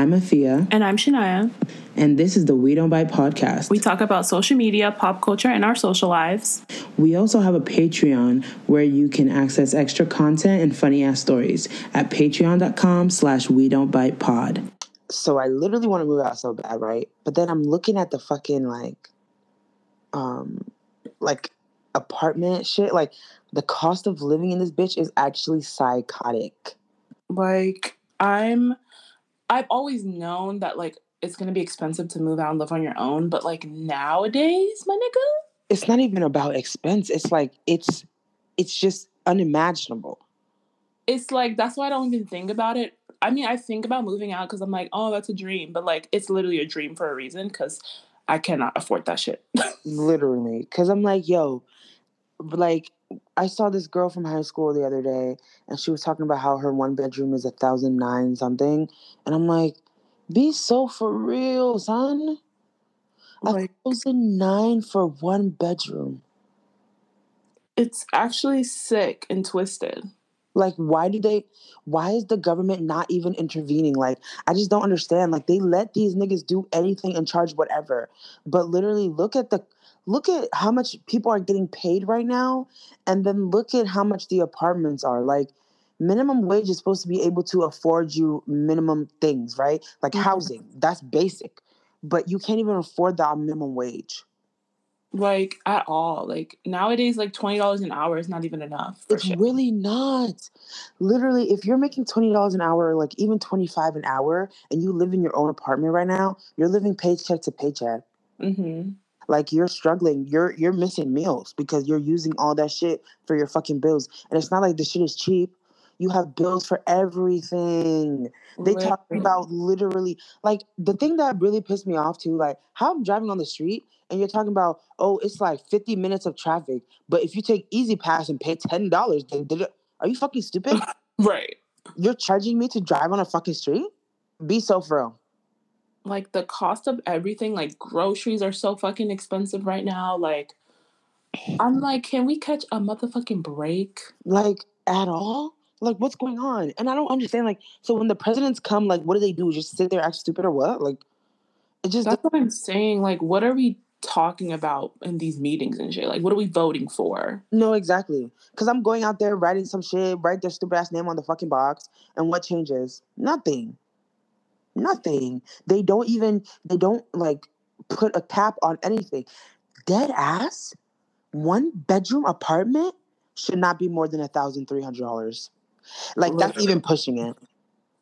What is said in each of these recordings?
I'm Afia. And I'm Shania. And this is the We Don't Bite podcast. We talk about social media, pop culture, and our social lives. We also have a Patreon where you can access extra content and funny ass stories at patreon.com slash we don't bite pod. So I literally want to move out so bad, right? But then I'm looking at the fucking like um like apartment shit. Like the cost of living in this bitch is actually psychotic. Like I'm I've always known that like it's gonna be expensive to move out and live on your own, but like nowadays, my nigga, It's not even about expense. It's like it's it's just unimaginable. it's like that's why I don't even think about it. I mean, I think about moving out because I'm like, oh, that's a dream, but like it's literally a dream for a reason because I cannot afford that shit. Literally. Cause I'm like, yo, like I saw this girl from high school the other day and she was talking about how her one bedroom is a thousand nine something. And I'm like, be so for real, son. A like thousand nine for one bedroom. it's actually sick and twisted. Like, why do they why is the government not even intervening? Like, I just don't understand. Like they let these niggas do anything and charge whatever. But literally look at the look at how much people are getting paid right now and then look at how much the apartments are. Like minimum wage is supposed to be able to afford you minimum things, right? Like Mhm. housing. That's basic. But you can't even afford that minimum wage. Like at all. Like nowadays, like twenty dollars an hour is not even enough. It's shit. really not. Literally, if you're making twenty dollars an hour, like even twenty five an hour, and you live in your own apartment right now, you're living paycheck to paycheck. Mm-hmm. Like you're struggling. You're you're missing meals because you're using all that shit for your fucking bills. And it's not like the shit is cheap. You have bills for everything. They talk about literally like the thing that really pissed me off too, like how I'm driving on the street and you're talking about, oh, it's like 50 minutes of traffic. But if you take E-ZPass and pay ten dollars, then did it, are you fucking stupid? right. you're charging me to drive on a fucking street? Be so for real. Like the cost of everything, like groceries are so fucking expensive right now. Like I'm like, can we catch a motherfucking break? Like at all? Like what's going on? And I don't understand. Like, so when the presidents come, like what do they do? Just sit there, act stupid or what? Like it just That's what I'm saying. Like, what are we talking about in these meetings and shit? Like, what are we voting for? No, exactly. Because I'm going out there writing some shit, write their stupid ass name on the fucking box, and what changes? Nothing. Nothing. They don't even, they don't like put a cap on anything. Dead ass, one bedroom apartment should not be more than a thousand three hundred dollars. Like that's even pushing it.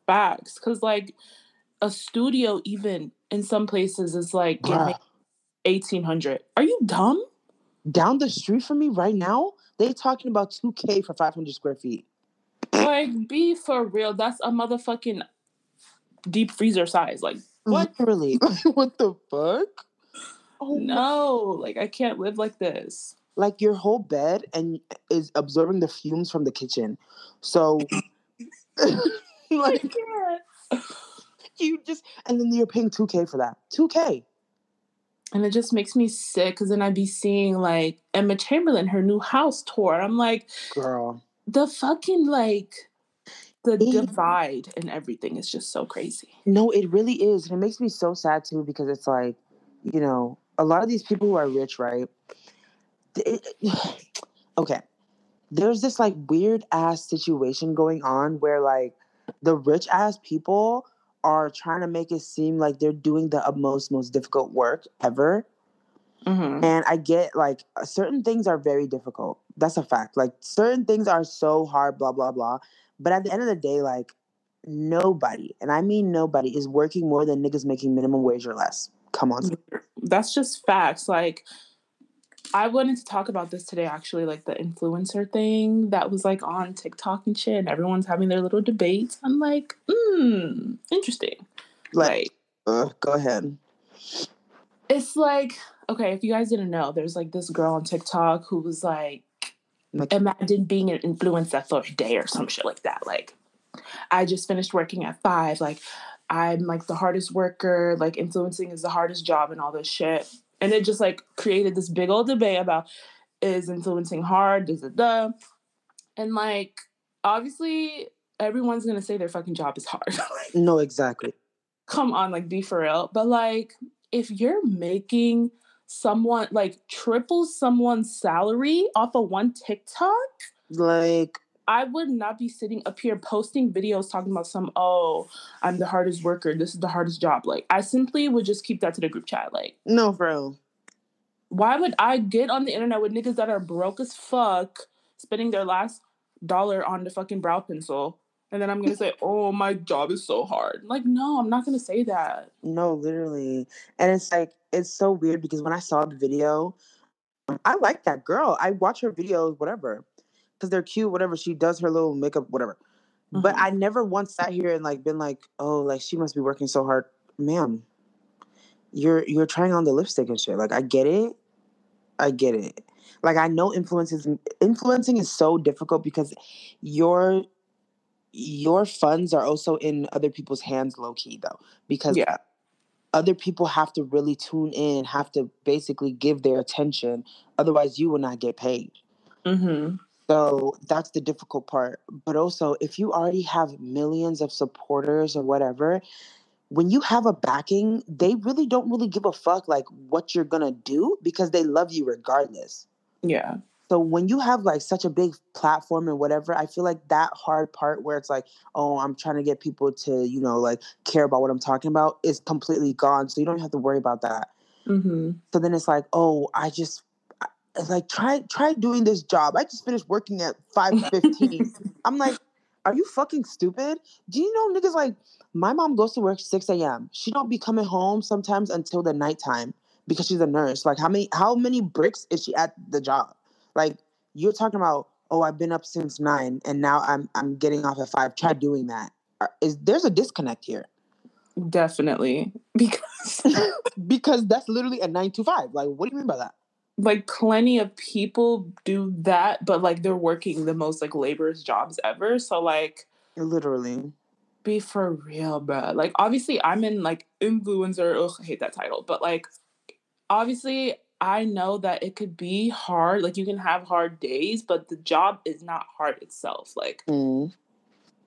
Facts. Because, like, a studio, even in some places, is like Bruh. 1800 Are you dumb? Down the street from me right now, they talking about 2K for 500 square feet. Like, be for real. That's a motherfucking deep freezer size. Like, what? Literally. what the fuck? Oh my No, like, I can't live like this. like your whole bed and is absorbing the fumes from the kitchen. So like you just and then you're paying 2k for that. 2k. And it just makes me sick because then I'd be seeing like Emma Chamberlain, her new house tour. I'm like, Girl. the fucking like the Yeah. divide and everything is just so crazy. No, it really is. And it makes me so sad too because it's like, you know, a lot of these people who are rich, right? it- okay. There's this like weird ass situation going on where like the rich ass people are trying to make it seem like they're doing the most most difficult work ever. Mm-hmm. And I get like certain things are very difficult. That's a fact. Like certain things are so hard, blah, blah, blah. But at the end of the day, like nobody, and I mean nobody, is working more than niggas making minimum wage or less. Come on. That's just facts. Like I wanted to talk about this today actually, like the influencer thing that was like on TikTok and shit, and everyone's having their little debates. I'm like, hmm, interesting. Like, Like ugh, go ahead. it's like okay if you guys didn't know there's like this girl on tiktok who was like Like, imagine being an influencer for a day or some shit like that like i just finished working at five like i'm like the hardest worker like influencing is the hardest job and all this shit and it just like created this big old debate about is influencing hard is it the and like obviously everyone's gonna say their fucking job is hard no, exactly. come on, like be for real. But like, if you're making someone like triple someone's salary off of one TikTok, like I would not be sitting up here posting videos talking about some, oh, I'm the hardest worker. This is the hardest job. Like, I simply would just keep that to the group chat. Like, no, bro. Why would I get on the internet with niggas that are broke as fuck, spending their last dollar on the fucking brow pencil? And then I'm gonna say, oh, my job is so hard. Like, no, I'm not gonna say that. No, literally. And it's like, it's so weird because when I saw the video, I like that girl. I watch her videos, whatever because they're cute, whatever. She does her little makeup, whatever. Mm-hmm. But I never once sat here and like been like, oh, like she must be working so hard, ma'am. You're you're trying on the lipstick and shit. Like I get it, I get it. Like I know influences influencing is so difficult because your your funds are also in other people's hands, low key though, because yeah. Other people have to really tune in, have to basically give their attention. Otherwise, you will not get paid. Mm-hmm. So that's the difficult part. But also, if you already have millions of supporters or whatever, when you have a backing, they really don't really give a fuck like what you're gonna do because they love you regardless. Yeah. So when you have like such a big platform and whatever, I feel like that hard part where it's like, oh, I'm trying to get people to, you know, like care about what I'm talking about is completely gone. So you don't have to worry about that. Mm-hmm. So then it's like, oh, I just like try try doing this job. I just finished working at 5:15. I'm like, are you fucking stupid? Do you know niggas like my mom goes to work 6 a.m. She don't be coming home sometimes until the nighttime because she's a nurse. Like how many how many bricks is she at the job? Like you're talking about, oh, I've been up since nine and now I'm I'm getting off at five. Try doing that. Uh, is there's a disconnect here? Definitely. Because because that's literally a nine to five. Like, what do you mean by that? like plenty of people do that, but like they're working the most like laborious jobs ever. So like literally be for real, bro. Like obviously I'm in like influencer. Ugh, I hate that title, but like obviously I know that it could be hard. Like you can have hard days, but the job is not hard itself. Like mm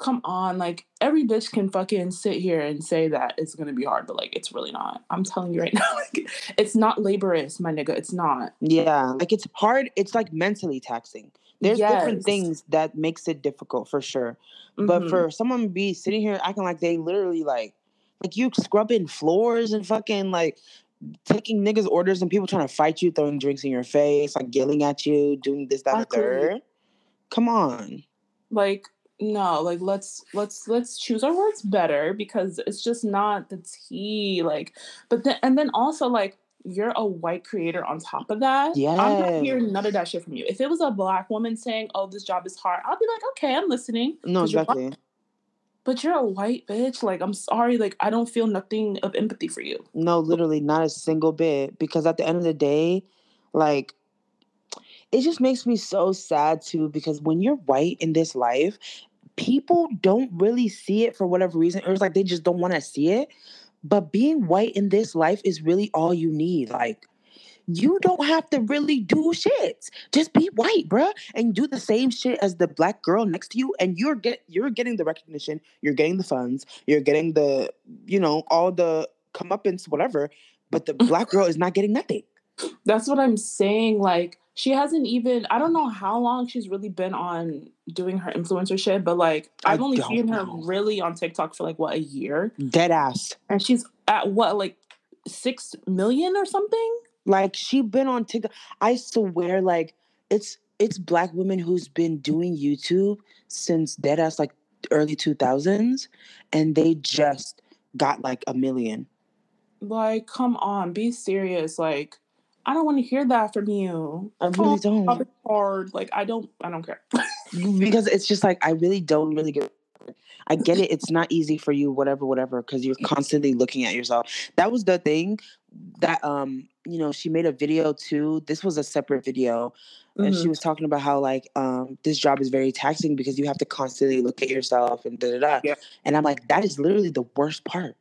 come on, like every bitch can fucking sit here and say that it's gonna be hard, but like it's really not. I'm telling you right now, like it's not laborious, my nigga. It's not. Yeah, like it's hard. It's like mentally taxing. There's yes. different things that makes it difficult for sure. Mm-hmm. But for someone to be sitting here acting like they literally like like you scrubbing floors and fucking like taking niggas orders and people trying to fight you, throwing drinks in your face, like yelling at you, doing this, that, and third. Come on. Like no like let's let's let's choose our words better because it's just not the tea like but then and then also like you're a white creator on top of that. Yeah i'm not hearing none of that shit from you. If it was a black woman saying oh this job is hard i'll be like okay i'm listening no exactly but you're a white bitch like i'm sorry like i don't feel nothing of empathy for you no literally not a single bit because at the end of the day like it just makes me so sad too because when you're white in this life people don't really see it for whatever reason, or it's like they just don't want to see it. But being white in this life is really all you need. Like, you don't have to really do shit. Just be white, bruh, and do the same shit as the black girl next to you, and you're get you're getting the recognition, you're getting the funds, you're getting the, you know, all the comeuppance, whatever. But the black girl is not getting nothing. That's what I'm saying. Like, she hasn't even I don't know how long she's really been on doing her influencer shit, but like I've I only seen her really on TikTok for like what a year. Dead ass. And she's at what like six million or something? Like she been on TikTok. I swear, like it's it's black women who's been doing YouTube since dead ass like early two thousands, and they just got like a million. Like, come on, be serious. Like I don't want to hear that from you. I really don't. Hard. Like I don't. I don't care. because it's just like I really don't really get. I get it. It's not easy for you, whatever, whatever, because you're constantly looking at yourself. That was the thing that um, you know, she made a video too. This was a separate video. Mm-hmm. And she mm-hmm. was talking about how like um this job is very taxing because you have to constantly look at yourself and da da da. Yeah. And I'm like, that is literally the worst part.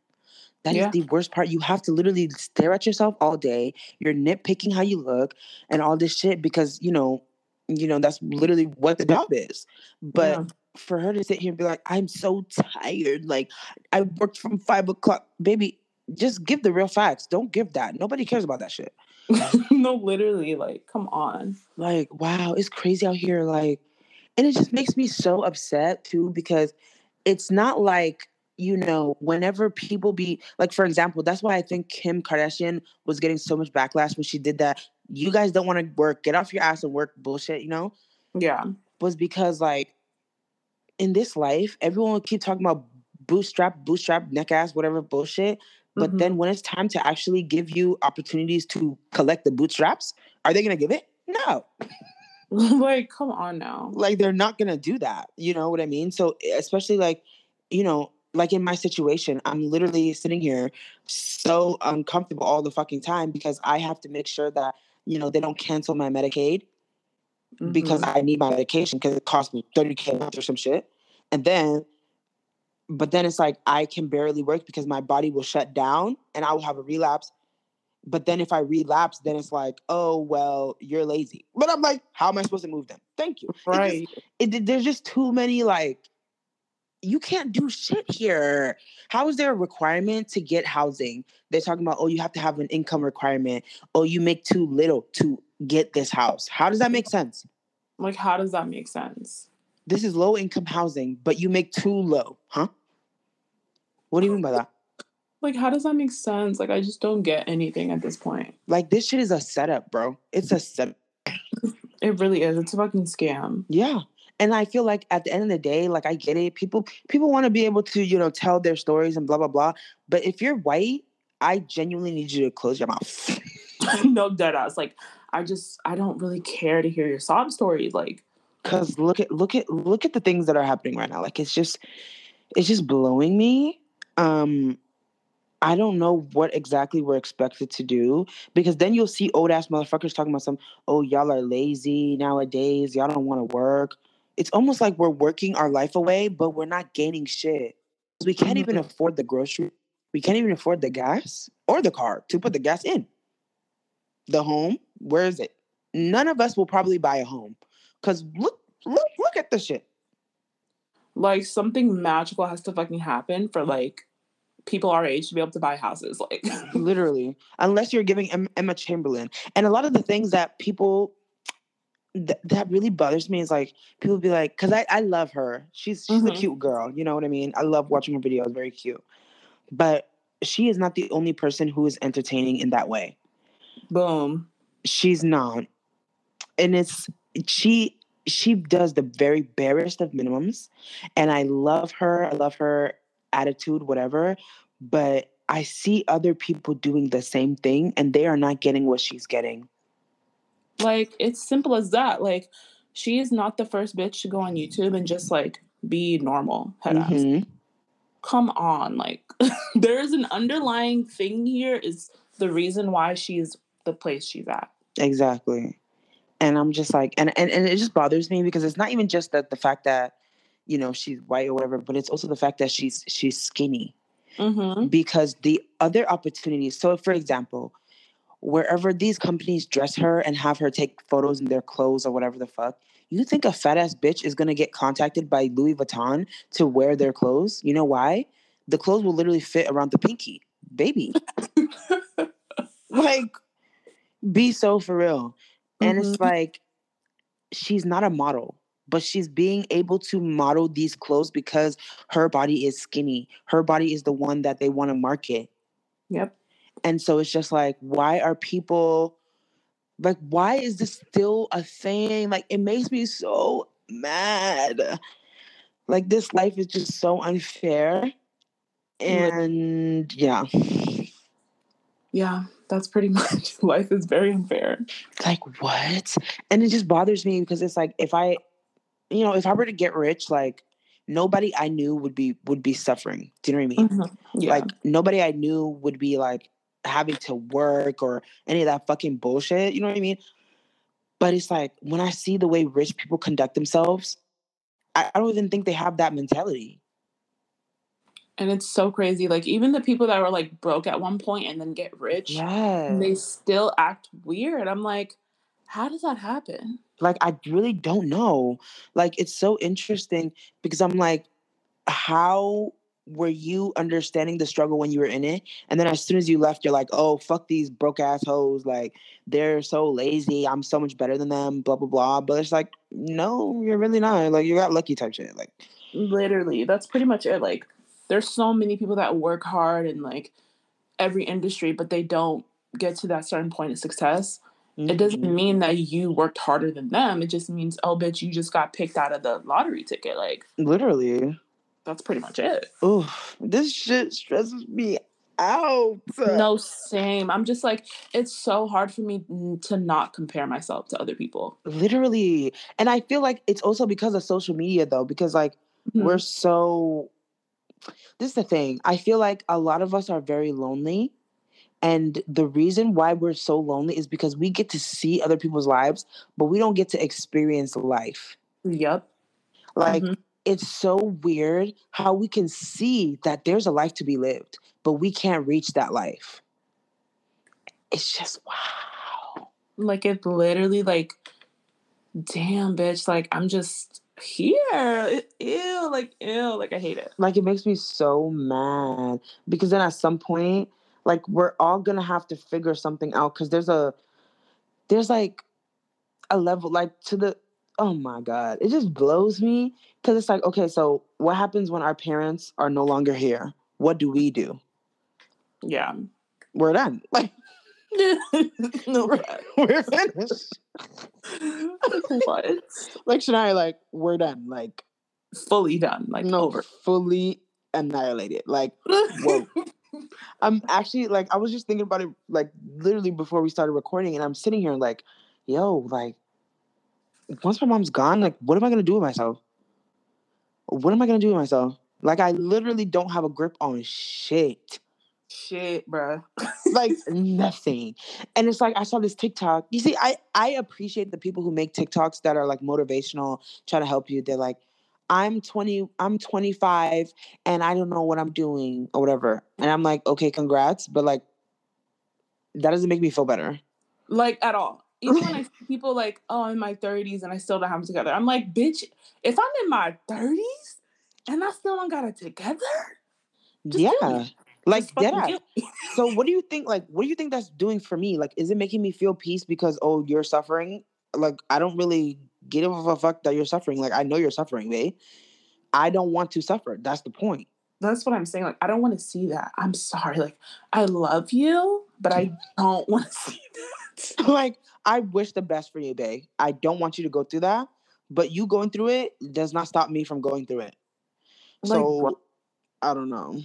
That yeah. is the worst part. You have to literally stare at yourself all day. You're nitpicking how you look and all this shit because, you know, you know, that's literally what the job is. But yeah. For her to sit here and be like, I'm so tired. Like, I worked from five o'clock. Baby, just give the real facts. Don't give that. Nobody cares about that shit. no, literally, like, come on. Like, wow, it's crazy out here. Like, and it just makes me so upset too because it's not like you know whenever people be like for example that's why i think kim kardashian was getting so much backlash when she did that you guys don't want to work get off your ass and work bullshit you know Yeah. was because like in this life everyone will keep talking about bootstrap bootstrap neck ass whatever bullshit but Mhm. then when it's time to actually give you opportunities to collect the bootstraps are they gonna give it no like, come on now. like they're not gonna do that you know what i mean so especially like you know like in my situation i'm literally sitting here so uncomfortable all the fucking time because i have to make sure that you know they don't cancel my medicaid because Mhm. i need my medication because it costs me 30k a month or some shit and then but then it's like i can barely work because my body will shut down and i will have a relapse but then if i relapse then it's like oh well you're lazy but i'm like how am i supposed to move them thank you It just- right. it, there's just too many like you can't do shit here. How is there a requirement to get housing? They're talking about, oh, you have to have an income requirement. Oh, you make too little to get this house. How does that make sense? Like, how does that make sense? This is low income housing, but you make too low, huh? What do you mean by that? Like, how does that make sense? Like, I just don't get anything at this point. Like this shit is a setup, bro. It's a setup. It really is. It's a fucking scam. Yeah. And I feel like at the end of the day, like I get it. People people want to be able to, you know, tell their stories and blah blah blah. But if you're white, I genuinely need you to close your mouth. no dead ass. Like, I just, I don't really care to hear your sob story. Like, Cause look at look at look at the things that are happening right now. Like it's just it's just blowing me. Um I don't know what exactly we're expected to do because then you'll see old ass motherfuckers talking about some, oh, y'all are lazy nowadays. Y'all don't want to work. It's almost like we're working our life away, but we're not gaining shit. We can't even Mhm. afford the grocery. We can't even afford the gas or the car to put the gas in. The home, where is it? None of us will probably buy a home. Cause look, look, look at the shit. like something magical has to fucking happen for like people our age to be able to buy houses. Like, Literally, unless you're giving em- Emma Chamberlain, and a lot of the things that people th- that really bothers me is like people be like, because I I love her. She's she's a Mhm. cute girl. You know what I mean? I love watching her videos. Very cute, but she is not the only person who is entertaining in that way. boom. she's not and it's she she does the very barest of minimums and i love her i love her attitude whatever but i see other people doing the same thing and they are not getting what she's getting Like, it's simple as that. Like, she is not the first bitch to go on YouTube and just like be normal. Head. Mhm. Come on. Like, there is an underlying thing here, is the reason why she's the place she's at. exactly and i'm just like and, and and it just bothers me because it's not even just that the fact that you know she's white or whatever but it's also the fact that she's she's skinny Mm-hmm. because the other opportunities so for example wherever these companies dress her and have her take photos in their clothes or whatever the fuck you think a fat ass bitch is going to get contacted by louis vuitton to wear their clothes? You know why? The clothes will literally fit around the pinky baby. Like be so for real and it's mm-hmm. like she's not a model but she's being able to model these clothes because her body is skinny. Her body is the one that they want to market. Yep. and so it's just like why are people like why is this still a thing? Like it makes me so mad. Like this life is just so unfair and yeah. Yeah, that's pretty much life is very unfair. like what and it just bothers me because it's like if i you know if i were to get rich like nobody i knew would be would be suffering do you know what i mean Mhm. Yeah. like nobody i knew would be like having to work or any of that fucking bullshit you know what i mean but it's like when i see the way rich people conduct themselves i, I don't even think they have that mentality and it's so crazy. Like even the people that were like broke at one point and then get rich, and they still act weird. I'm like, How does that happen? Like I really don't know. Like it's so interesting because I'm like, how were you understanding the struggle when you were in it? And then as soon as you left, you're like, oh fuck these broke assholes. Like they're so lazy. I'm so much better than them. Blah blah blah. But it's like, no, you're really not. Like you got lucky type shit. Like literally, that's pretty much it. Like there's so many people that work hard in like every industry, but they don't get to that certain point of success. Mm-hmm. It doesn't mm-hmm. mean that you worked harder than them. It just means, oh, bitch, you just got picked out of the lottery ticket. Like, literally. That's pretty much it. Oh, this shit stresses me out. No, same. I'm just like, it's so hard for me to not compare myself to other people. Literally. And I feel like it's also because of social media, though, because like mm-hmm. we're so. This is the thing. I feel like a lot of us are very lonely and the reason why we're so lonely is because we get to see other people's lives, but we don't get to experience life. Yep. Like mm-hmm. it's so weird how we can see that there's a life to be lived, but we can't reach that life. It's just wow. Like it literally like damn bitch, like I'm just here. Ew, like ew, like I hate it. Like it makes me so mad because then at some point like we're all gonna have to figure something out because there's a there's like a level like to the oh my god it just blows me because it's like okay so what happens when our parents are no longer here what do we do yeah we're done like no we're, we're finished what like Shania like we're done like fully done like no over fully annihilated like whoa I'm actually like I was just thinking about it like literally before we started recording, and I'm sitting here like, yo, like once my mom's gone, like what am I gonna do with myself? What am I gonna do with myself? Like I literally don't have a grip on shit. Shit, bro. like nothing. And it's like I saw this TikTok. You see, I I appreciate the people who make TikToks that are like motivational, try to help you. They're like, I'm 20, I'm 25 and I don't know what I'm doing or whatever. And I'm like, okay, congrats. But like, that doesn't make me feel better. Like at all. Even when I see people like, oh, I'm in my 30s and I still don't have it together. I'm like, bitch, if I'm in my 30s and I still don't got it together, yeah. Like yeah. so what do you think like what do you think that's doing for me? Like is it making me feel peace because oh you're suffering? Like I don't really give a fuck that you're suffering. Like I know you're suffering, babe. I don't want to suffer. That's the point. That's what I'm saying. Like I don't want to see that. I'm sorry. Like I love you, but I don't want to see that. like I wish the best for you, babe. I don't want you to go through that, but you going through it does not stop me from going through it. Like, so I don't know.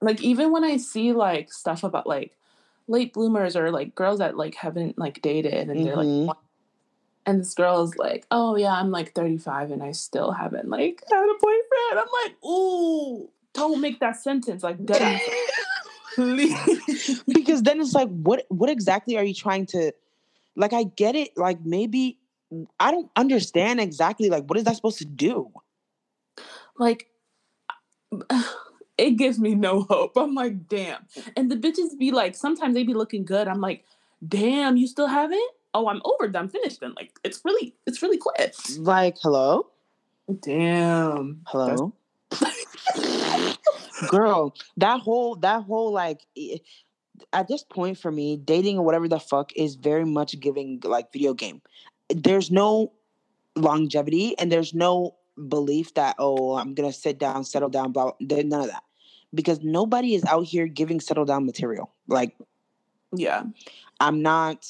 Like even when I see like stuff about like late bloomers or like girls that like haven't like dated and mm-hmm. they're like mm-hmm. And this girl is like, "Oh yeah, I'm like 35 and I still haven't like had a boyfriend." I'm like, "Ooh, don't make that sentence like dead." Because then it's like, what what exactly are you trying to? Like, I get it. Like, maybe I don't understand exactly. Like, what is that supposed to do? Like, it gives me no hope. I'm like, damn. And the bitches be like, sometimes they be looking good. I'm like, damn, you still haven't? oh, I'm over them, finished then. Like it's really, it's really quick. Like, hello? Damn. Hello? Girl, that whole that whole like at this point for me, dating or whatever the fuck is very much giving like video game. There's no longevity and there's no belief that oh I'm gonna sit down, settle down, blah. None of that because nobody is out here giving settle down material. Like, yeah, I'm not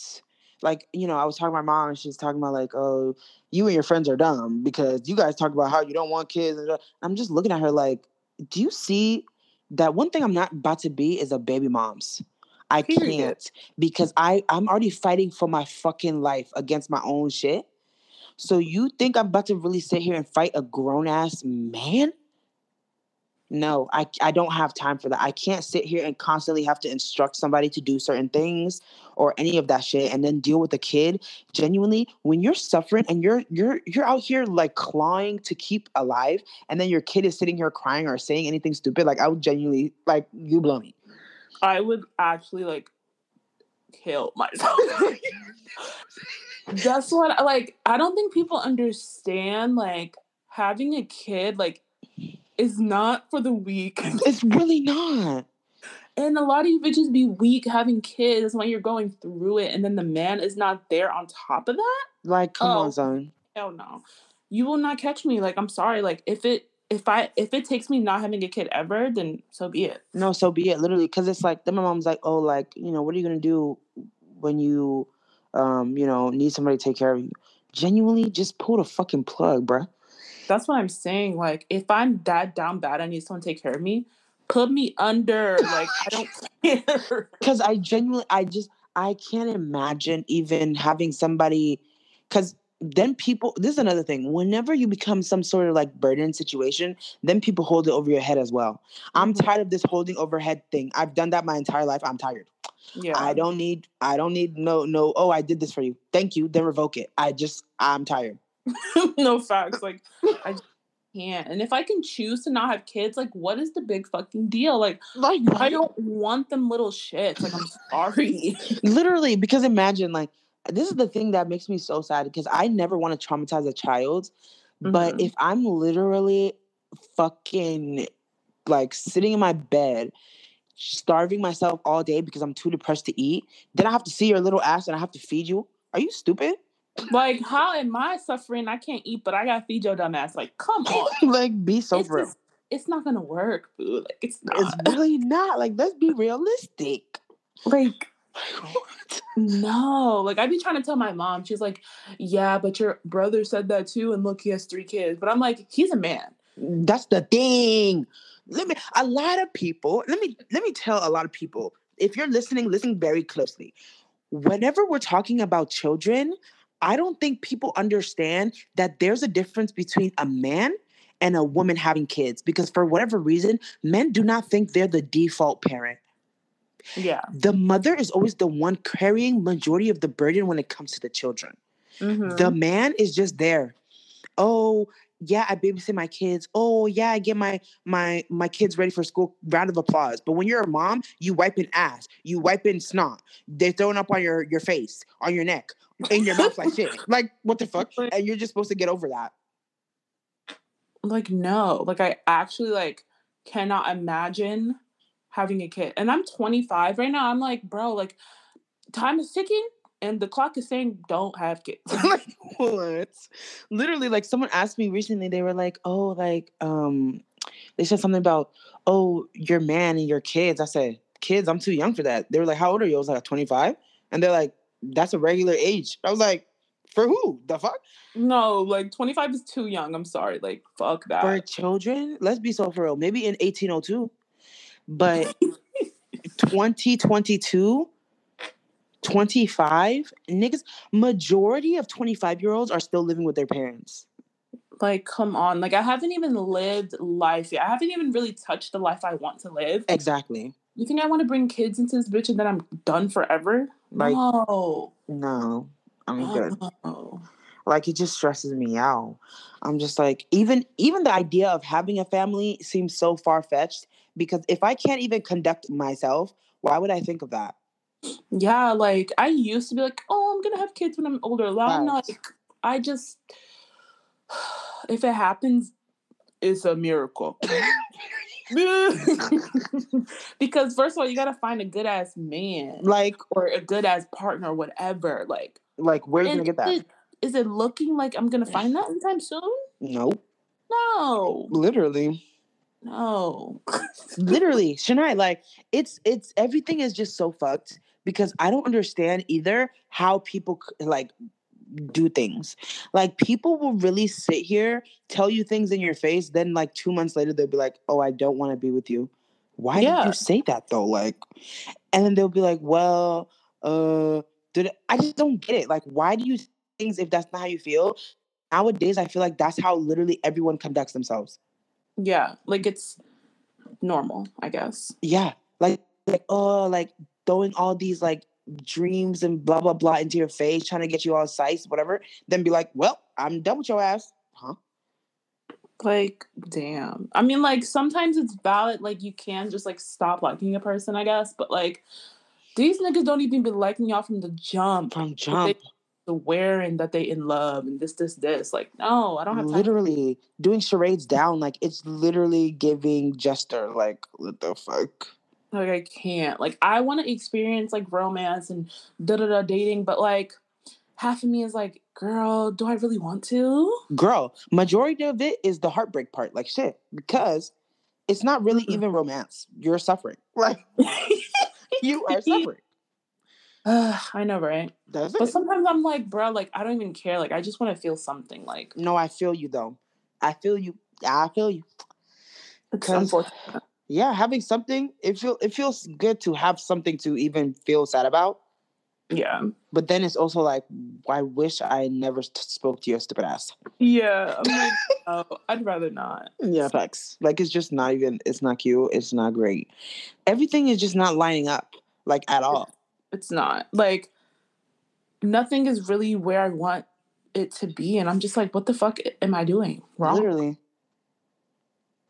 like you know i was talking to my mom and she's talking about like oh you and your friends are dumb because you guys talk about how you don't want kids and i'm just looking at her like do you see that one thing i'm not about to be is a baby mom's? I Period. can't because i i'm already fighting for my fucking life against my own shit. So you think i'm about to really sit here and fight a grown-ass man no, I, I don't have time for that. I can't sit here and constantly have to instruct somebody to do certain things or any of that shit and then deal with the kid. Genuinely, when you're suffering and you're you're you're out here like clawing to keep alive and then your kid is sitting here crying or saying anything stupid, like I would genuinely like you blow me. I would actually like kill myself. That's what like I don't think people understand like having a kid like is not for the weak. It's really not. And a lot of you bitches be weak having kids when you're going through it, and then the man is not there on top of that. Like, come oh, on, son. Hell no. You will not catch me. Like, I'm sorry. Like, if it if I if it takes me not having a kid ever, then so be it. No, so be it. Literally, because it's like then my mom's like, oh, like you know, what are you gonna do when you, um, you know, need somebody to take care of you? Genuinely, just pull the fucking plug, bruh. That's what I'm saying. Like, if I'm that down bad, I need someone to take care of me. Put me under. Like, I don't care. Because I genuinely, I just, I can't imagine even having somebody. Because then people, this is another thing. Whenever you become some sort of like burden situation, then people hold it over your head as well. Mm-hmm. I'm tired of this holding overhead thing. I've done that my entire life. I'm tired. Yeah. I don't need, I don't need no, no, oh, I did this for you. Thank you. Then revoke it. I just, I'm tired. no facts. Like I just can't. And if I can choose to not have kids, like what is the big fucking deal? Like, like I don't want them little shits. Like I'm sorry. Literally, because imagine like this is the thing that makes me so sad because I never want to traumatize a child. Mm-hmm. But if I'm literally fucking like sitting in my bed starving myself all day because I'm too depressed to eat, then I have to see your little ass and I have to feed you. Are you stupid? Like, how am I suffering? I can't eat, but I got to feed your dumb ass. Like, come on. like, be so it's real. Just, it's not gonna work, boo. Like, it's not. It's really not. Like, let's be realistic. Like, no. Like, I'd be trying to tell my mom. She's like, yeah, but your brother said that too, and look, he has three kids. But I'm like, he's a man. That's the thing. Let me. A lot of people. Let me. Let me tell a lot of people. If you're listening, listen very closely. Whenever we're talking about children, I don't think people understand that there's a difference between a man and a woman having kids because for whatever reason, men do not think they're the default parent. Yeah. The mother is always the one carrying majority of the burden when it comes to the children. Mm-hmm. The man is just there. Oh, yeah, I babysit my kids. Oh, yeah, I get my my my kids ready for school. Round of applause. But when you're a mom, you wiping ass, you wiping snot. They're throwing up on your your face, on your neck, in your mouth like shit. Like what the fuck? And you're just supposed to get over that. Like no, like I actually like cannot imagine having a kid. And I'm 25 right now. I'm like, bro, like time is ticking and the clock is saying don't have kids. like what? Literally, like someone asked me recently, they were like, oh, like, um, they said something about, oh, your man and your kids. I said, kids, I'm too young for that. They were like, how old are you? I was like, 25. And they're like, that's a regular age. I was like, for who? The fuck? No, like 25 is too young. I'm sorry. Like, fuck that. For children, let's be so for real. Maybe in 1802. But 2022, 25, niggas, majority of 25 year olds are still living with their parents. Like, come on. Like, I haven't even lived life yet. I haven't even really touched the life I want to live. Exactly. You think I want to bring kids into this bitch and then I'm done forever? Like, no. No. I'm good. Oh. Like it just stresses me out. I'm just like even even the idea of having a family seems so far fetched because if I can't even conduct myself, why would I think of that? Yeah, like I used to be like, oh, I'm gonna have kids when I'm older. Now I'm like, I just if it happens, it's a miracle. because first of all, you gotta find a good ass man, like or a good ass partner, whatever. Like, like where are you gonna get that? Is it, is it looking like I'm gonna find that anytime soon? No. No. Literally. No. Literally, Shania, like it's it's everything is just so fucked because I don't understand either how people like do things. Like people will really sit here, tell you things in your face, then like two months later they'll be like, "Oh, I don't want to be with you." Why yeah. did you say that though? Like, and then they'll be like, "Well, uh, did it? I just don't get it. Like, why do you things if that's not how you feel?" Nowadays, I feel like that's how literally everyone conducts themselves. Yeah, like it's normal, I guess. Yeah, like like oh, like throwing all these like dreams and blah blah blah into your face, trying to get you all sized, whatever, then be like, well, I'm done with your ass, huh? Like, damn. I mean, like sometimes it's valid. Like you can just like stop liking a person, I guess. But like these niggas don't even be liking y'all from the jump. From jump. swearing that they in love and this, this, this. Like, no, I don't have time. literally doing charades down. Like it's literally giving jester. Like what the fuck? Like I can't. Like I want to experience like romance and da da da dating, but like half of me is like, girl, do I really want to? Girl, majority of it is the heartbreak part. Like shit, because it's not really Mhm. even romance. You're suffering. Like you are suffering. Ugh, I know, right? That's But sometimes I'm like, bro, like I don't even care. Like I just want to feel something. Like No, I feel you though. I feel you. I feel you. it's unfortunate. Yeah, having something, it feel it feels good to have something to even feel sad about. Yeah. But then it's also like, I wish I never t- spoke to your stupid ass. Yeah. I'm like, oh, I'd rather not. Yeah, facts. Like it's just not even. It's not cute. It's not great. Everything is just not lining up, like at all. It's not. Like nothing is really where I want it to be. And I'm just like, what the fuck am I doing wrong? Literally.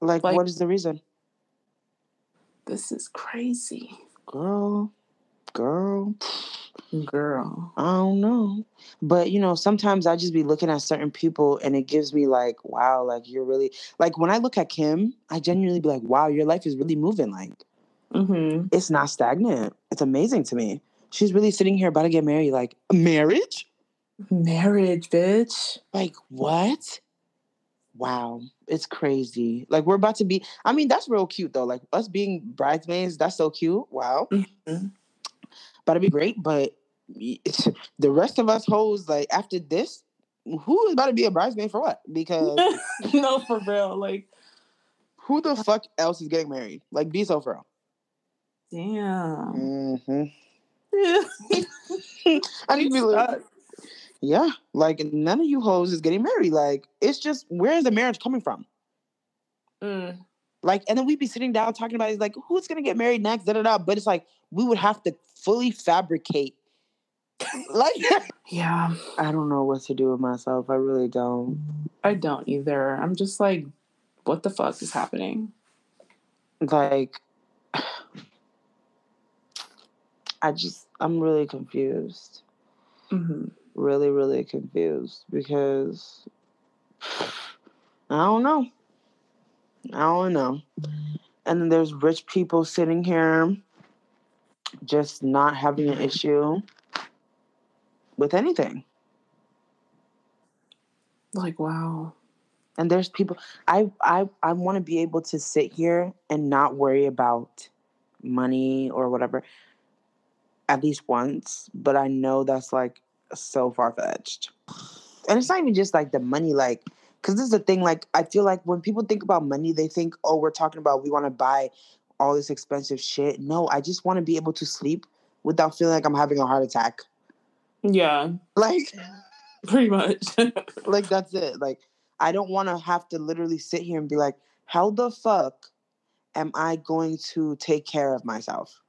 Like, Like- what is the reason, This is crazy. girl? Girl, Girl. I don't know. But you know, sometimes I just be looking at certain people, and it gives me like, wow, like you're really like when I look at Kim, I genuinely be like, wow, your life is really moving. Like Mm-hmm. it's not stagnant. It's amazing to me. She's really sitting here about to get married. Like marriage? Marriage, bitch. Like what? Wow, it's crazy. Like we're about to be. I mean, that's real cute though. Like us being bridesmaids, that's so cute. Wow, Mhm. about to be great. But the rest of us hoes, like after this, who is about to be a bridesmaid for what? Because no, for real. Like, who the fuck else is getting married? Like, be so for real. damn. hmm I need to be like, yeah, like none of you hoes is getting married. Like, it's just where is the marriage coming from? Mm. Like, and then we'd be sitting down talking about it, like, who's gonna get married next? Da da da. But it's like we would have to fully fabricate. like, Yeah, I don't know what to do with myself. I really don't. I don't either. I'm just like, what the fuck is happening? Like, I just, I'm really confused. hmm Really, really confused because I don't know. I don't know. And then there's rich people sitting here just not having an issue with anything. Like, wow. And there's people I I I want to be able to sit here and not worry about money or whatever at least once, but I know that's like so far fetched. And it's not even just like the money like cuz this is the thing like I feel like when people think about money they think oh we're talking about we want to buy all this expensive shit. No, I just want to be able to sleep without feeling like I'm having a heart attack. Yeah, Like pretty much. like that's it like i don't want to have to literally sit here and be like how the fuck am i going to take care of myself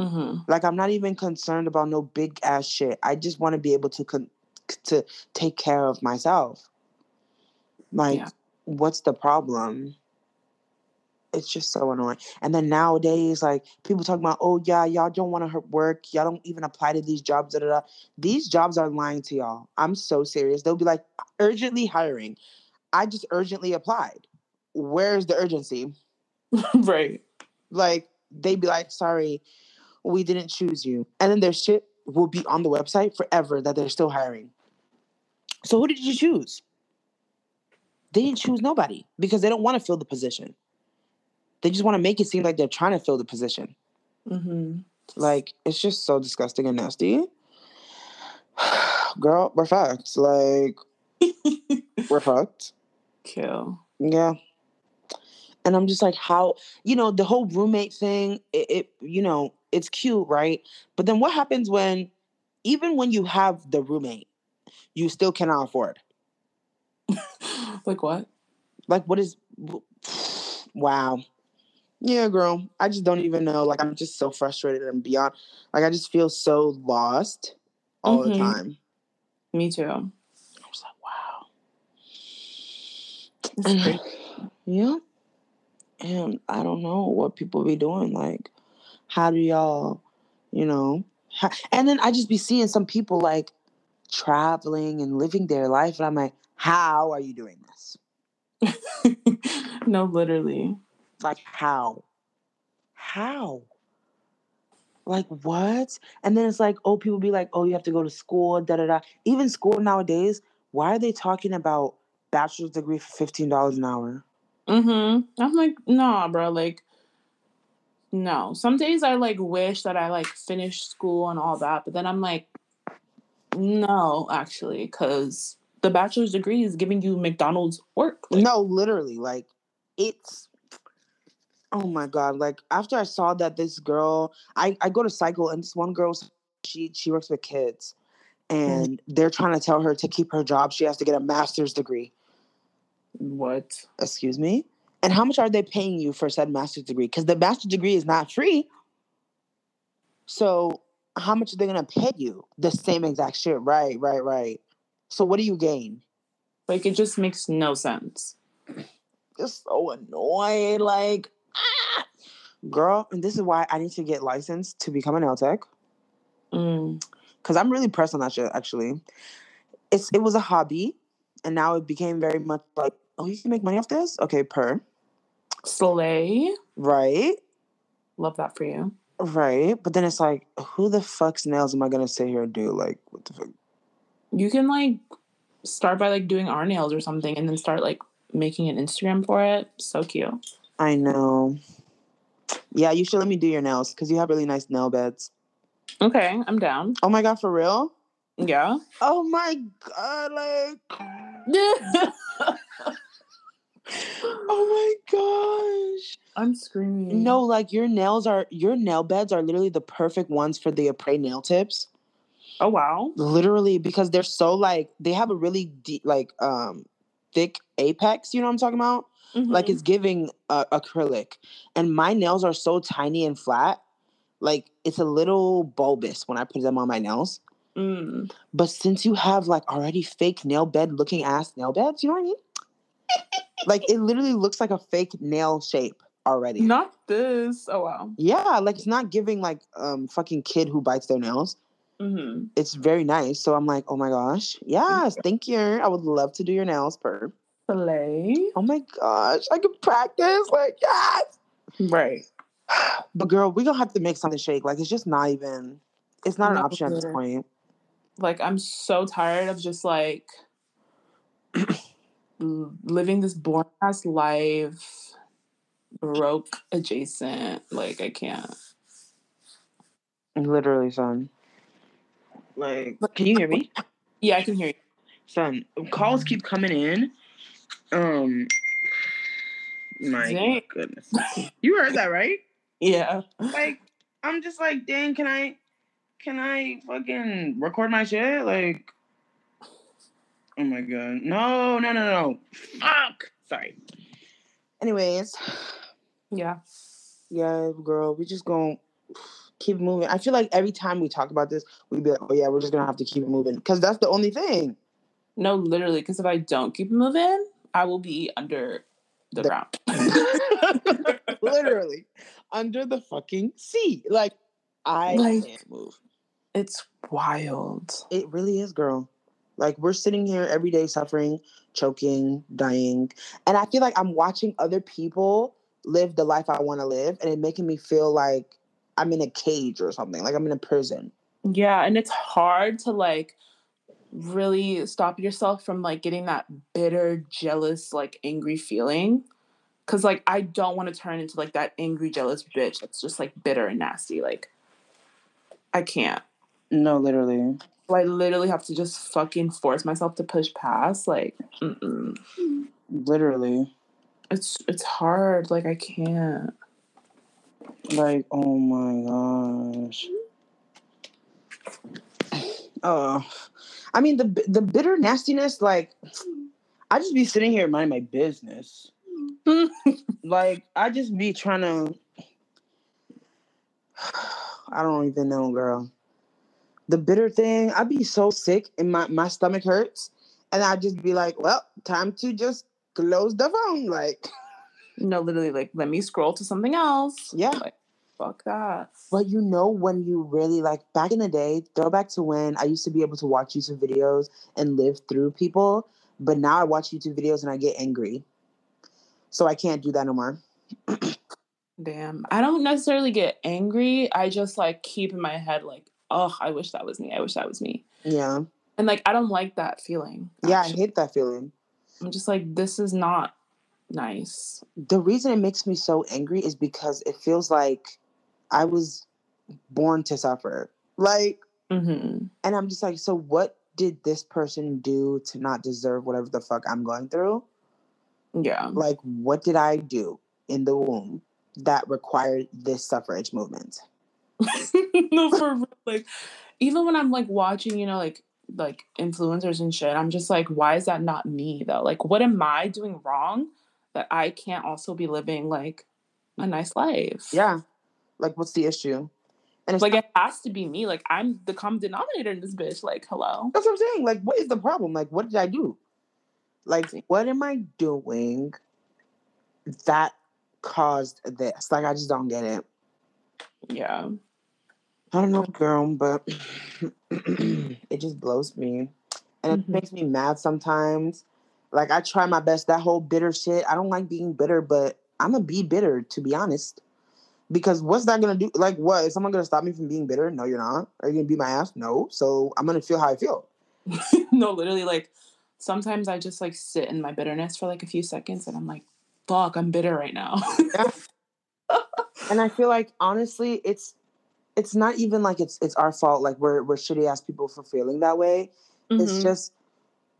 hmm like i'm not even concerned about no big ass shit. I just want to be able to con- to take care of myself. Like Yeah. what's the problem? It's just so annoying. And then nowadays like people talking about oh yeah y'all don't want to work. Y'all don't even apply to these jobs da, da, da. these jobs are lying to y'all. I'm so serious. They'll be like urgently hiring. I just urgently applied. Where's the urgency? Right. like they'd be like sorry we didn't choose you. And then their shit will be on the website forever that they're still hiring. So who did you choose? They didn't choose nobody because they don't want to fill the position. They just want to make it seem like they're trying to fill the position. Hmm like it's just so disgusting and nasty. Girl we're fucked. Like we're fucked. Kill. Yeah. And I'm just like, how, you know, the whole roommate thing, it, it, you know, it's cute, right? But then what happens when, even when you have the roommate, you still cannot afford? like what? Like, what is, wow. Yeah, girl. I just don't even know. Like, I'm just so frustrated and beyond. Like, I just feel so lost all the Mhm. time. Me too. I was like, wow. It's And- crazy. Yeah. And I don't know what people be doing. Like, how do y'all, you know? ha- and then I just be seeing some people like traveling and living their life. And I'm like, how are you doing this? no, literally. Like, how? How? Like, what? And then it's like, oh, people be like, oh, you have to go to school, da da da. Even school nowadays, why are they talking about bachelor's degree for $15 an hour? Mm-hmm. I'm like, nah, bro. Like, no. Some days I like wish that I like finished school and all that, but then I'm like, no, actually, because the bachelor's degree is giving you McDonald's work. Like, no, literally, like it's. Oh my god! Like after I saw that this girl, I I go to cycle and this one girl, she she works with kids, mm-hmm. and they're trying to tell her to keep her job. She has to get a master's degree. What? Excuse me. And how much are they paying you for said master's degree? Because the master's degree is not free. So how much are they gonna pay you? The same exact shit. Right, right, right. So what do you gain? Like it just makes no sense. Just so annoying. Like, ah! girl, and this is why I need to get licensed to become a nail tech. Mm. Cause I'm really pressed on that shit. Actually, it's it was a hobby, and now it became very much like, oh, you can make money off this. Okay, per. Slay. Right. Love that for you. Right. But then it's like, who the fuck's nails am I gonna sit here and do? Like, what the fuck? You can like start by like doing our nails or something and then start like making an Instagram for it. So cute. I know. Yeah, you should let me do your nails because you have really nice nail beds. Okay, I'm down. Oh my god, for real? Yeah. Oh my god, like oh my gosh. I'm screaming. No, like your nails are your nail beds are literally the perfect ones for the Apres nail tips. Oh wow. Literally because they're so like they have a really deep like um thick apex, you know what I'm talking about? Mm-hmm. Like it's giving uh, acrylic. And my nails are so tiny and flat. Like it's a little bulbous when I put them on my nails. Mm. But since you have like already fake nail bed looking ass nail beds, you know what I mean? Like it literally looks like a fake nail shape already. Not this. Oh wow. Yeah, like it's not giving like um fucking kid who bites their nails. Mm-hmm. It's very nice. So I'm like, oh my gosh, yes, thank you. I would love to do your nails, per. Play. Oh my gosh, I could practice. Like yes. Right. But girl, we gonna have to make something shake. Like it's just not even. It's not, not an option at this point. Like I'm so tired of just like living this boring ass life, broke adjacent. Like I can't. Literally, son. Like, can you hear me? Yeah, I can hear you. Son, calls keep coming in. Um, my dang. goodness, you heard that right? Yeah. Like, I'm just like, dang, can I, can I fucking record my shit? Like, Oh my god. No, no, no, no. Fuck. Sorry. Anyways. Yeah. Yeah, girl. We just gonna keep moving. I feel like every time we talk about this, we'd be like, oh yeah, we're just gonna have to keep moving. Because that's the only thing. No, literally, because if I don't keep moving, I will be under the, the ground. literally. Under the fucking sea. Like I like, can't move. It's wild. It really is, girl. Like we're sitting here every day suffering, choking, dying. And I feel like I'm watching other people live the life I want to live and it making me feel like I'm in a cage or something, like I'm in a prison. Yeah, and it's hard to like really stop yourself from like getting that bitter, jealous, like angry feeling. Cause like I don't want to turn into like that angry, jealous bitch that's just like bitter and nasty. Like I can't. No, literally. I literally have to just fucking force myself to push past. Like, mm-mm. literally, it's it's hard. Like I can't. Like, oh my gosh. Oh, I mean the the bitter nastiness. Like, I just be sitting here minding my business. like, I just be trying to. I don't even know, girl the bitter thing, I'd be so sick and my, my stomach hurts. And I'd just be like, well, time to just close the phone. Like, no, literally, like, let me scroll to something else. Yeah. Like, fuck that. But you know when you really like back in the day, throwback to when I used to be able to watch YouTube videos and live through people, but now I watch YouTube videos and I get angry. So I can't do that no more. Damn. I don't necessarily get angry. I just like keep in my head like, oh, I wish that was me. I wish that was me. Yeah. And like I don't like that feeling. Yeah, I hate that feeling. I'm just like, this is not nice. The reason it makes me so angry is because it feels like I was born to suffer. Like, Mm-hmm. and I'm just like, so what did this person do to not deserve whatever the fuck I'm going through? Yeah. Like, what did I do in the womb that required this suffrage movement? no, for real. Like, even when I'm like watching, you know, like like influencers and shit, I'm just like, why is that not me though? Like, what am I doing wrong that I can't also be living like a nice life? Yeah. Like, what's the issue? And it's Like not- it has to be me. Like I'm the common denominator in this bitch. Like, hello. that's what I'm saying. Like, what is the problem? Like, what did I do? Like, what am I doing that caused this? Like, I just don't get it. Yeah. I don't know, girl, but it just blows me. And it Mhm. makes me mad sometimes. Like I try my best. That whole bitter shit. I don't like being bitter, but I'm gonna be bitter to be honest. Because what's that gonna do? Like, what? Is someone gonna stop me from being bitter? No, you're not. Are you gonna beat my ass? No. So I'm gonna feel how I feel. no, literally, like sometimes I just like sit in my bitterness for like a few seconds and I'm like, fuck, I'm bitter right now. And I feel like honestly, it's it's not even like it's it's our fault. Like we're we're shitty ass people for feeling that way. It's Mhm. just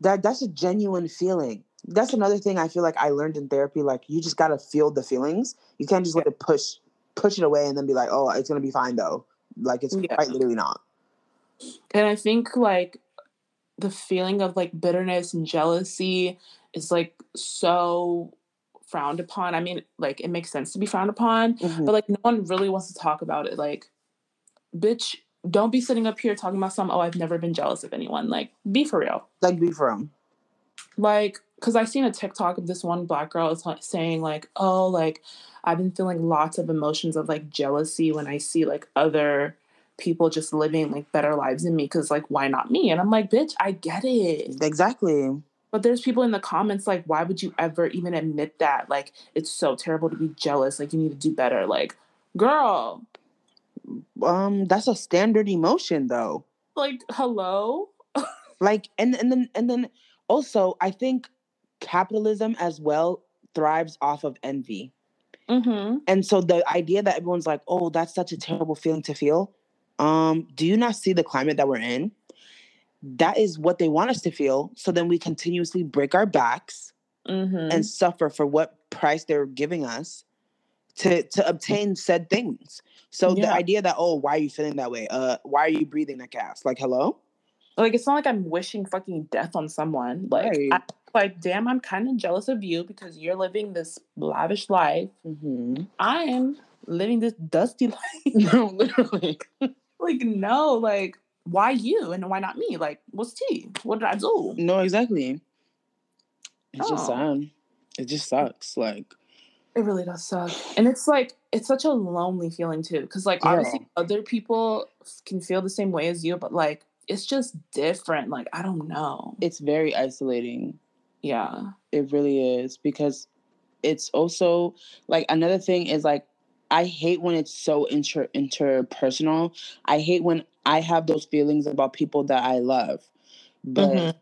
that that's a genuine feeling. That's another thing I feel like I learned in therapy. Like you just gotta feel the feelings. You can't just let it push push it away and then be like, oh, it's gonna be fine though. Like it's Yeah. quite literally not. And I think like the feeling of like bitterness and jealousy is like so frowned upon. I mean, like it makes sense to be frowned upon, Mhm. but like no one really wants to talk about it. Like, bitch, don't be sitting up here talking about some, oh, I've never been jealous of anyone. Like, be for real. Like be for real. Like, because I seen a TikTok of this one black girl is saying, like, oh, like, I've been feeling lots of emotions of like jealousy when I see like other people just living like better lives than me. Cause like, why not me? And I'm like, bitch, I get it. Exactly. But there's people in the comments like, why would you ever even admit that? Like, it's so terrible to be jealous. Like, you need to do better. Like, girl, Um, that's a standard emotion though. like, hello? Like and and then and then also I think capitalism as well thrives off of envy. Mm-hmm. And so the idea that everyone's like, "Oh, that's such a terrible feeling to feel." Um, do you not see the climate that we're in? That is what they want us to feel. So then we continuously break our backs Mm-hmm. and suffer for what price they're giving us to to obtain said things. So the idea that, "Oh, why are you feeling that way? Uh, why are you breathing that gas?" Like, hello? like, it's not like I'm wishing fucking death on someone. Like, Right. I, like, damn, I'm kind of jealous of you because you're living this lavish life. Mm-hmm. I am living this dusty life. No, literally. like, no, like, why you and why not me? Like, what's tea? What did I do? No, exactly. It's just Oh. sad. It just sucks. Like, It really does suck. And it's like, it's such a lonely feeling too. Cause, like, obviously, other people can feel the same way as you, but like, it's just different. Like, I don't know. it's very isolating. Yeah. It really is because it's also like another thing is like I hate when it's so inter interpersonal. I hate when I have those feelings about people that I love, but Mhm.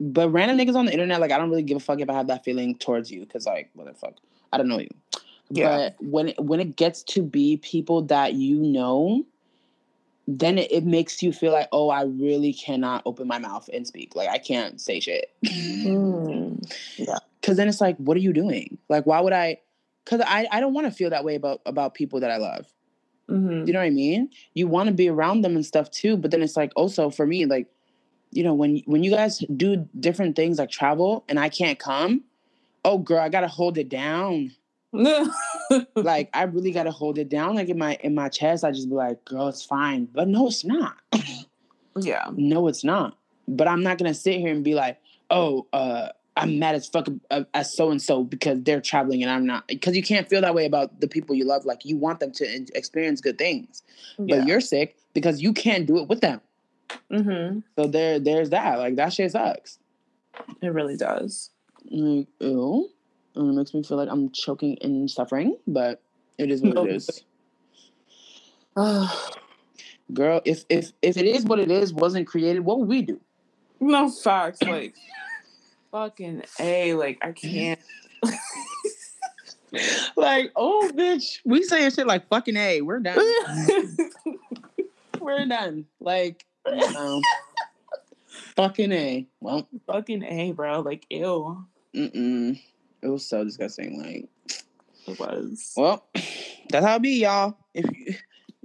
but random niggas on the internet like I don't really give a fuck if I have that feeling towards you because like what the fuck I don't know you. Yeah. But when it, when it gets to be people that you know, then it, it makes you feel like oh I really cannot open my mouth and speak like I can't say shit. Mm. Cause then it's like, what are you doing? Like, why would I? Cause I, I don't want to feel that way about about people that I love. Mhm. You know what I mean? You want to be around them and stuff too, but then it's like also for me, like, you know, when when you guys do different things like travel and I can't come, oh girl, I gotta hold it down. Like I really gotta hold it down. Like in my in my chest, I just be like, girl, it's fine. But no, it's not. yeah. no, it's not. But I'm not gonna sit here and be like, oh, uh, I'm mad as fuck as so and so because they're traveling and I'm not. Because you can't feel that way about the people you love. Like you want them to experience good things, yeah. but you're sick because you can't do it with them. Mm-hmm. So there, there's that. Like that shit sucks. It really does. Like, ew. And it makes me feel like I'm choking and suffering, but it is what it is. Girl, if if if it is what it is, wasn't created, what would we do? No facts, like fucking a, like I can't. like, oh bitch, we saying shit like fucking a. We're done. we're done. Like, no. fucking a. Well, fucking a, bro. Like, ew. Mm-mm. It was so disgusting. Like, it was. Well, that's how it be, y'all. If you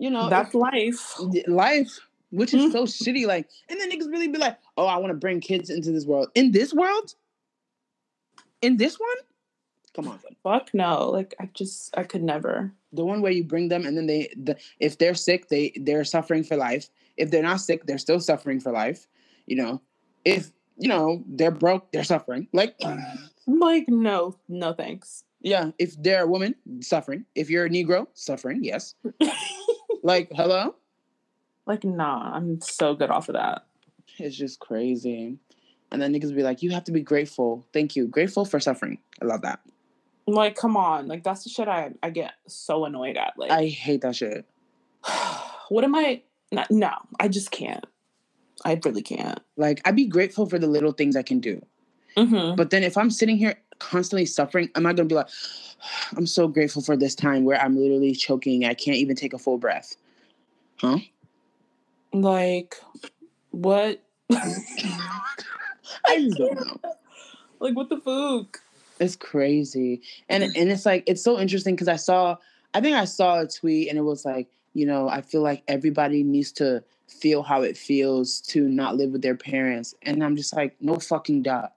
you know, that's life. Life, which is mm-hmm. so shitty. Like, and then niggas really be like, "Oh, I want to bring kids into this world." In this world, in this one, come on, son. fuck no. Like, I just, I could never. The one where you bring them, and then they, the, if they're sick, they they're suffering for life. If they're not sick, they're still suffering for life. You know, if you know they're broke, they're suffering. Like, like no, no thanks. Yeah, if they're a woman, suffering. If you're a Negro, suffering. Yes. like, hello? Like, nah, I'm so good off of that. It's just crazy. And then niggas be like, you have to be grateful. Thank you. Grateful for suffering. I love that. Like, come on. Like, that's the shit I, I get so annoyed at. Like, I hate that shit. what am I? No, I just can't. I really can't. Like, I'd be grateful for the little things I can do. Mm-hmm. But then if I'm sitting here constantly suffering, am I going to be like, I'm so grateful for this time where I'm literally choking. I can't even take a full breath. Huh? Like, what? I don't know. Like, what the fuck? It's crazy. And and it's like it's so interesting because I saw I think I saw a tweet and it was like, you know, I feel like everybody needs to feel how it feels to not live with their parents. And I'm just like, no fucking doubt.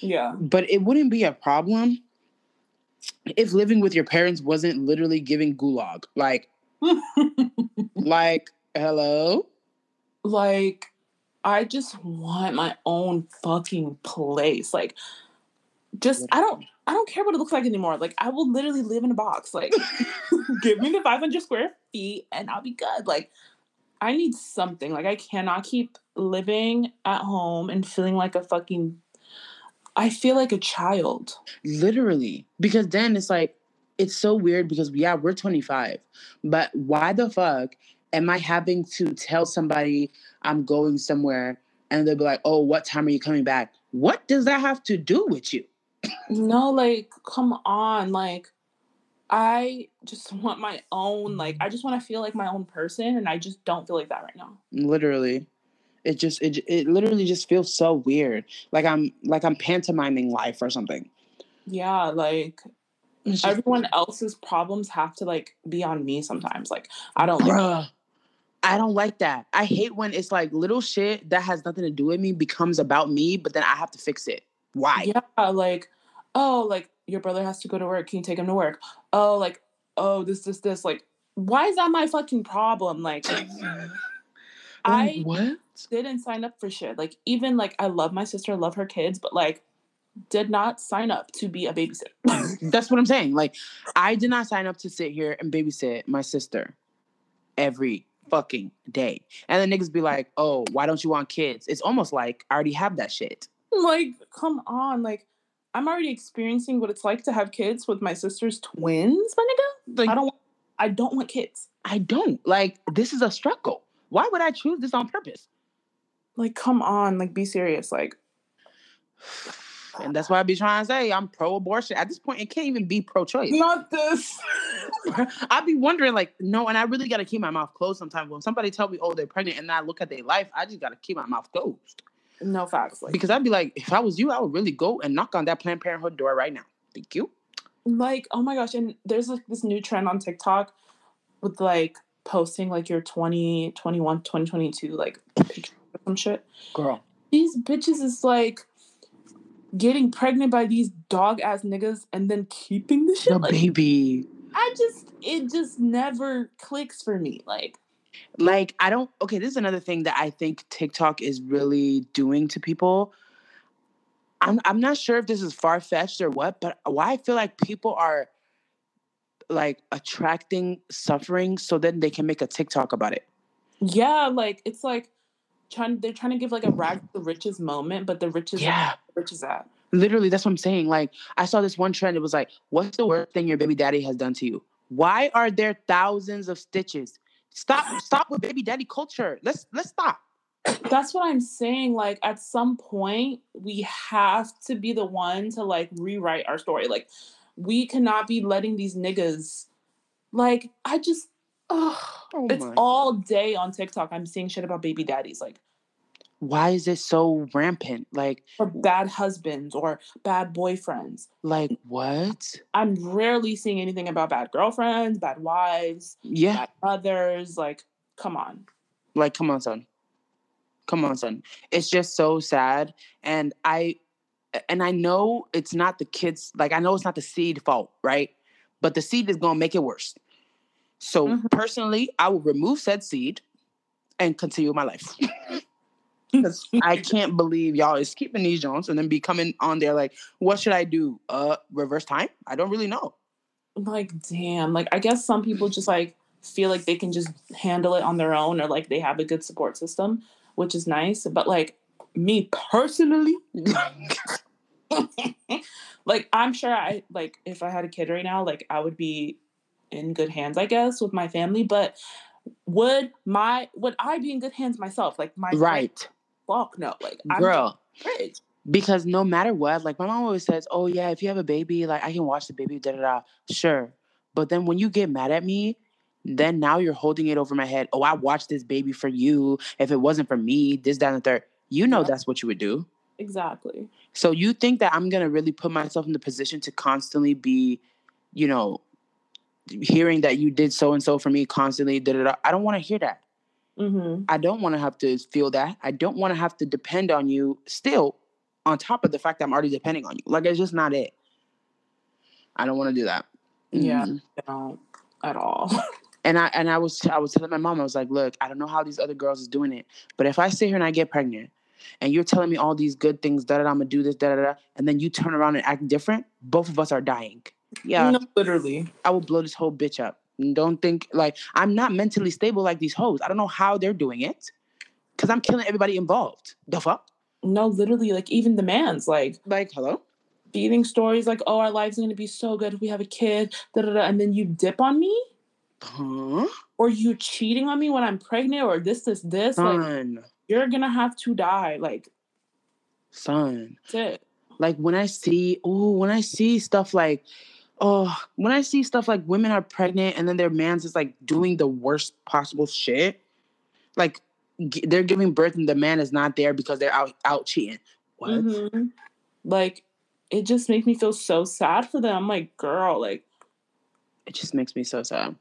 Yeah. But it wouldn't be a problem if living with your parents wasn't literally giving gulag. Like, like, hello? Like, I just want my own fucking place. Like, just I don't I don't care what it looks like anymore. Like I will literally live in a box. Like give me the 500 square feet and I'll be good. Like I need something. Like I cannot keep living at home and feeling like a fucking I feel like a child. Literally. Because then it's like, it's so weird because, yeah, we're 25, but why the fuck am I having to tell somebody I'm going somewhere and they'll be like, oh, what time are you coming back? What does that have to do with you? No, like, come on. Like, I just want my own, like, mm-hmm. I just want to feel like my own person, and I just don't feel like that right now. Literally it just it it literally just feels so weird. Like I'm like I'm pantomiming life or something. Yeah, like just, everyone else's problems have to like be on me sometimes. Like I don't bruh, like I don't like that. I hate when it's like little shit that has nothing to do with me becomes about me, but then I have to fix it. Why? Yeah, like oh, like your brother has to go to work. Can you take him to work? Oh, like oh, this, this, this. Like, why is that my fucking problem? Like, oh, I what? didn't sign up for shit. Like even like I love my sister, love her kids, but like did not sign up to be a babysitter. That's what I'm saying. Like I did not sign up to sit here and babysit my sister every fucking day. And the niggas be like, "Oh, why don't you want kids?" It's almost like I already have that shit. Like, come on, like I'm already experiencing what it's like to have kids with my sister's twins, my nigga. Like, I don't I don't want kids. I don't. Like this is a struggle. Why would I choose this on purpose? Like, come on, like, be serious. Like, and that's why I be trying to say I'm pro-abortion. At this point, it can't even be pro-choice. Not this. I'd be wondering, like, no, and I really gotta keep my mouth closed sometimes. When somebody tell me, oh, they're pregnant, and I look at their life, I just gotta keep my mouth closed. No facts. Like, because I'd be like, if I was you, I would really go and knock on that Planned Parenthood door right now. Thank you. Like, oh my gosh, and there's like this new trend on TikTok with like posting like your 20, 21, 2022 like picture some shit. Girl. These bitches is like getting pregnant by these dog ass niggas and then keeping the shit. The like, baby. I just it just never clicks for me. Like like I don't okay, this is another thing that I think TikTok is really doing to people. I'm I'm not sure if this is far fetched or what, but why I feel like people are like attracting suffering so then they can make a TikTok about it. Yeah, like it's like trying they're trying to give like a rag to the riches moment, but the riches Yeah. the riches at. Literally, that's what I'm saying. Like, I saw this one trend. It was like, "What's the worst thing your baby daddy has done to you? Why are there thousands of stitches? Stop! Stop with baby daddy culture. Let's let's stop." That's what I'm saying. Like at some point, we have to be the one to like rewrite our story. Like we cannot be letting these niggas like I just ugh, Oh it's all day on TikTok. I'm seeing shit about baby daddies, like Why is it so rampant? Like, or bad husbands or bad boyfriends. like what? I'm rarely seeing anything about bad girlfriends, bad wives, Yeah, bad mothers. Like, come on. like come on, son. Come on, son. It's just so sad, and I, and I know it's not the kids. Like, I know it's not the seed fault, right? But the seed is gonna make it worse. So Mhm. personally, I will remove said seed and continue my life. I can't believe y'all is keeping these Jones and then be coming on there like, what should I do? Uh, reverse time? I don't really know. like damn like i guess some people just like feel like they can just handle it on their own or like they have a good support system which is nice but like me personally like i'm sure i like if i had a kid right now like i would be in good hands i guess with my family but would my would i be in good hands myself like my right, fuck no like i'm girl. rich. Because no matter what, like my mom always says, "Oh yeah, if you have a baby, like I can watch the baby." Da da da. Sure, but then when you get mad at me, then now you're holding it over my head. Oh, I watched this baby for you. If it wasn't for me, this, that, and the third. You know Yep. that's what you would do. exactly So you think that I'm gonna really put myself in the position to constantly be, you know, hearing that you did so and so for me constantly? Da da da. I don't want to hear that. Mm-hmm. I don't want to have to feel that. I don't want to have to depend on you still on top of the fact that I'm already depending on you. Like it's just not it. I don't want to do that. Yeah. Mhm. I don't at all And I and I was I was telling my mom, I was like, look, I don't know how these other girls is doing it. But if I sit here and I get pregnant and you're telling me all these good things, da da da, I'm gonna do this, da da da, and then you turn around and act different, both of us are dying. Yeah, no, literally I will blow this whole bitch up. Don't think like I'm not mentally stable like these hoes. I don't know how they're doing it. Cause I'm killing everybody involved. The fuck? No, literally, like even the man's like Like, hello? feeding stories like, oh, our lives are gonna be so good if we have a kid, da da da, and then you dip on me, Huh? or you cheating on me when I'm pregnant, or this, this, this. Like Son. you're gonna have to die. Like Son. that's it. Like when I see, oh, when I see stuff like, oh, when I see stuff like women are pregnant and then their man's is like doing the worst possible shit. Like g- they're giving birth and the man is not there because they're out out cheating. What? Mhm. Like it just makes me feel so sad for them. I'm like, girl, like It just makes me so sad.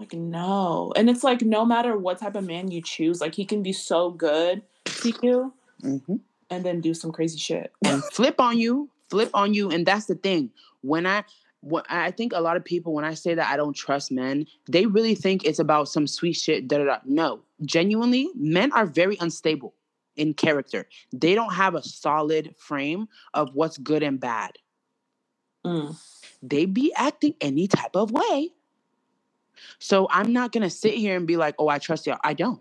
like no. And it's like no matter what type of man you choose, like he can be so good to you Mm-hmm. and then do some crazy shit. and flip on you, flip on you, and that's the thing. When I when I think a lot of people when I say that I don't trust men, they really think it's about some sweet shit. Da da da. No, genuinely, men are very unstable in character. They don't have a solid frame of what's good and bad. Mm. They be acting any type of way. So I'm not gonna sit here and be like, "Oh, I trust y'all." I don't.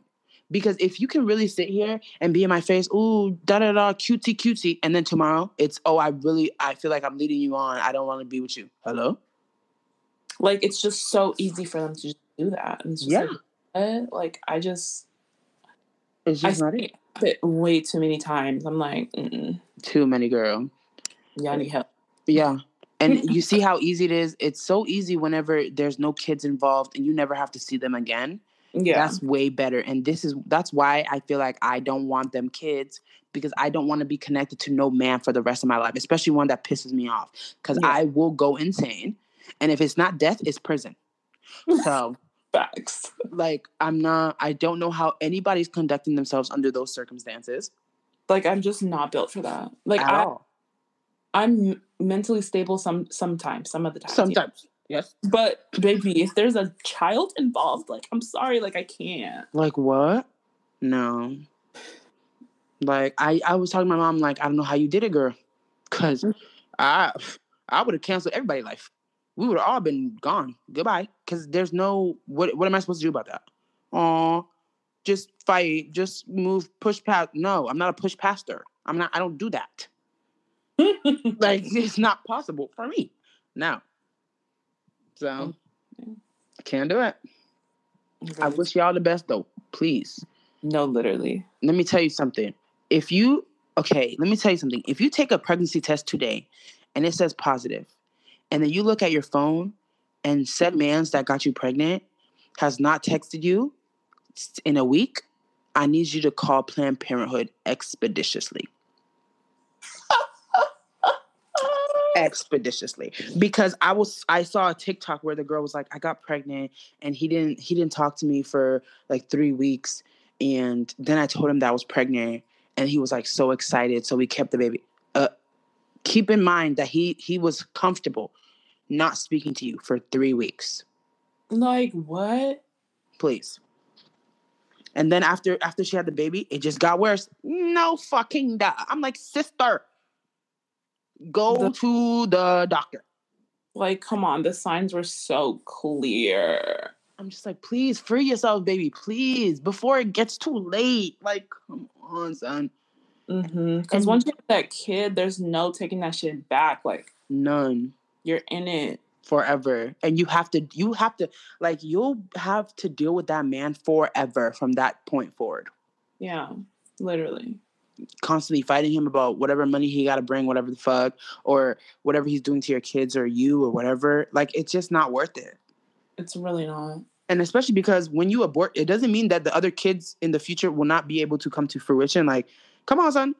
Because if you can really sit here and be in my face, ooh, da da da, cutesy cutesy, and then tomorrow it's, oh, I really, I feel like I'm leading you on. I don't want to be with you. Hello? Like it's just so easy for them to just do that. And it's just Yeah. like, like I just It's I just not see it. it way too many times. I'm like, Mm-mm, Too many, girl. yeah, I need help. Yeah. And you see how easy it is? It's so easy whenever there's no kids involved and you never have to see them again. Yeah, That's way better. And this is that's why I feel like I don't want them kids because I don't want to be connected to no man for the rest of my life, especially one that pisses me off. Because Yeah. I will go insane. And if it's not death, it's prison. So facts. like I'm not I don't know how anybody's conducting themselves under those circumstances. Like I'm just not built for that. Like at I, all. I'm mentally stable some sometimes, some of the time. Sometimes. Yes. But baby, if there's a child involved, like I'm sorry, like I can't. Like what? No. Like I, I was talking to my mom, like, I don't know how you did it, girl. Cause I I would have canceled everybody's life. We would have all been gone. Goodbye. Cause there's no what what am I supposed to do about that? Oh, just fight, just move, push past. No, I'm not a push pastor. I'm not, I don't do that. like it's not possible for me now. So mm. can't do it. I wish y'all the best though. Please. No, literally. Let me tell you something. If you okay, let me tell you something. If you take a pregnancy test today and it says positive, and then you look at your phone and said man's that got you pregnant has not texted you in a week, I need you to call Planned Parenthood expeditiously. Expeditiously. Because i was i saw a tiktok where the girl was like i got pregnant and he didn't he didn't talk to me for like three weeks and then i told him that i was pregnant and he was like so excited so we kept the baby. Uh keep in mind that he he was comfortable not speaking to you for three weeks. Like what? Please. And then after after she had the baby, it just got worse. No fucking duh. I'm like, sister, go the, to the doctor. Like, come on, the signs were so clear. I'm just like, please free yourself, baby, please, before it gets too late. Like, come on, son. Mm-hmm. Because once you have that kid, there's no taking that shit back. Like, none. You're in it forever and you have to you have to like you'll have to deal with that man forever from that point forward yeah literally constantly fighting him about whatever money he got to bring whatever the fuck or whatever he's doing to your kids or you or whatever like it's just not worth it it's really not and especially because when you abort it doesn't mean that the other kids in the future will not be able to come to fruition like come on son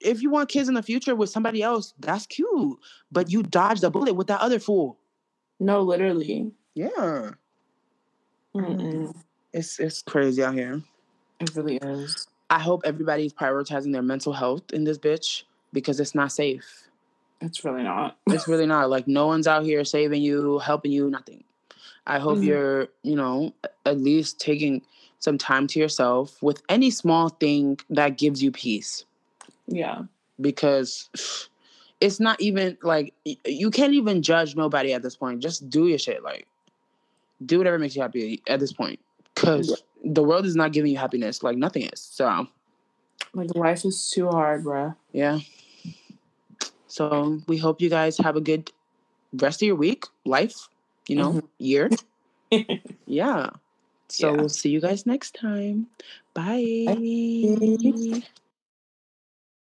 if you want kids in the future with somebody else, that's cute. But you dodged a bullet with that other fool. No, literally. Yeah. Mm-mm. It's it's crazy out here. It really is. I hope everybody's prioritizing their mental health in this bitch because it's not safe. It's really not. it's really not. Like no one's out here saving you, helping you, nothing. I hope mm-hmm. you're, you know, at least taking some time to yourself with any small thing that gives you peace. Yeah. Because it's not even like you can't even judge nobody at this point. Just do your shit. Like, do whatever makes you happy at this point. Because yeah. The world is not giving you happiness. Like, nothing is. So, like, life is too hard, bruh. Yeah. So, we hope you guys have a good rest of your week, life, you know, mm-hmm. year. yeah. So, yeah. we'll see you guys next time. Bye. Bye.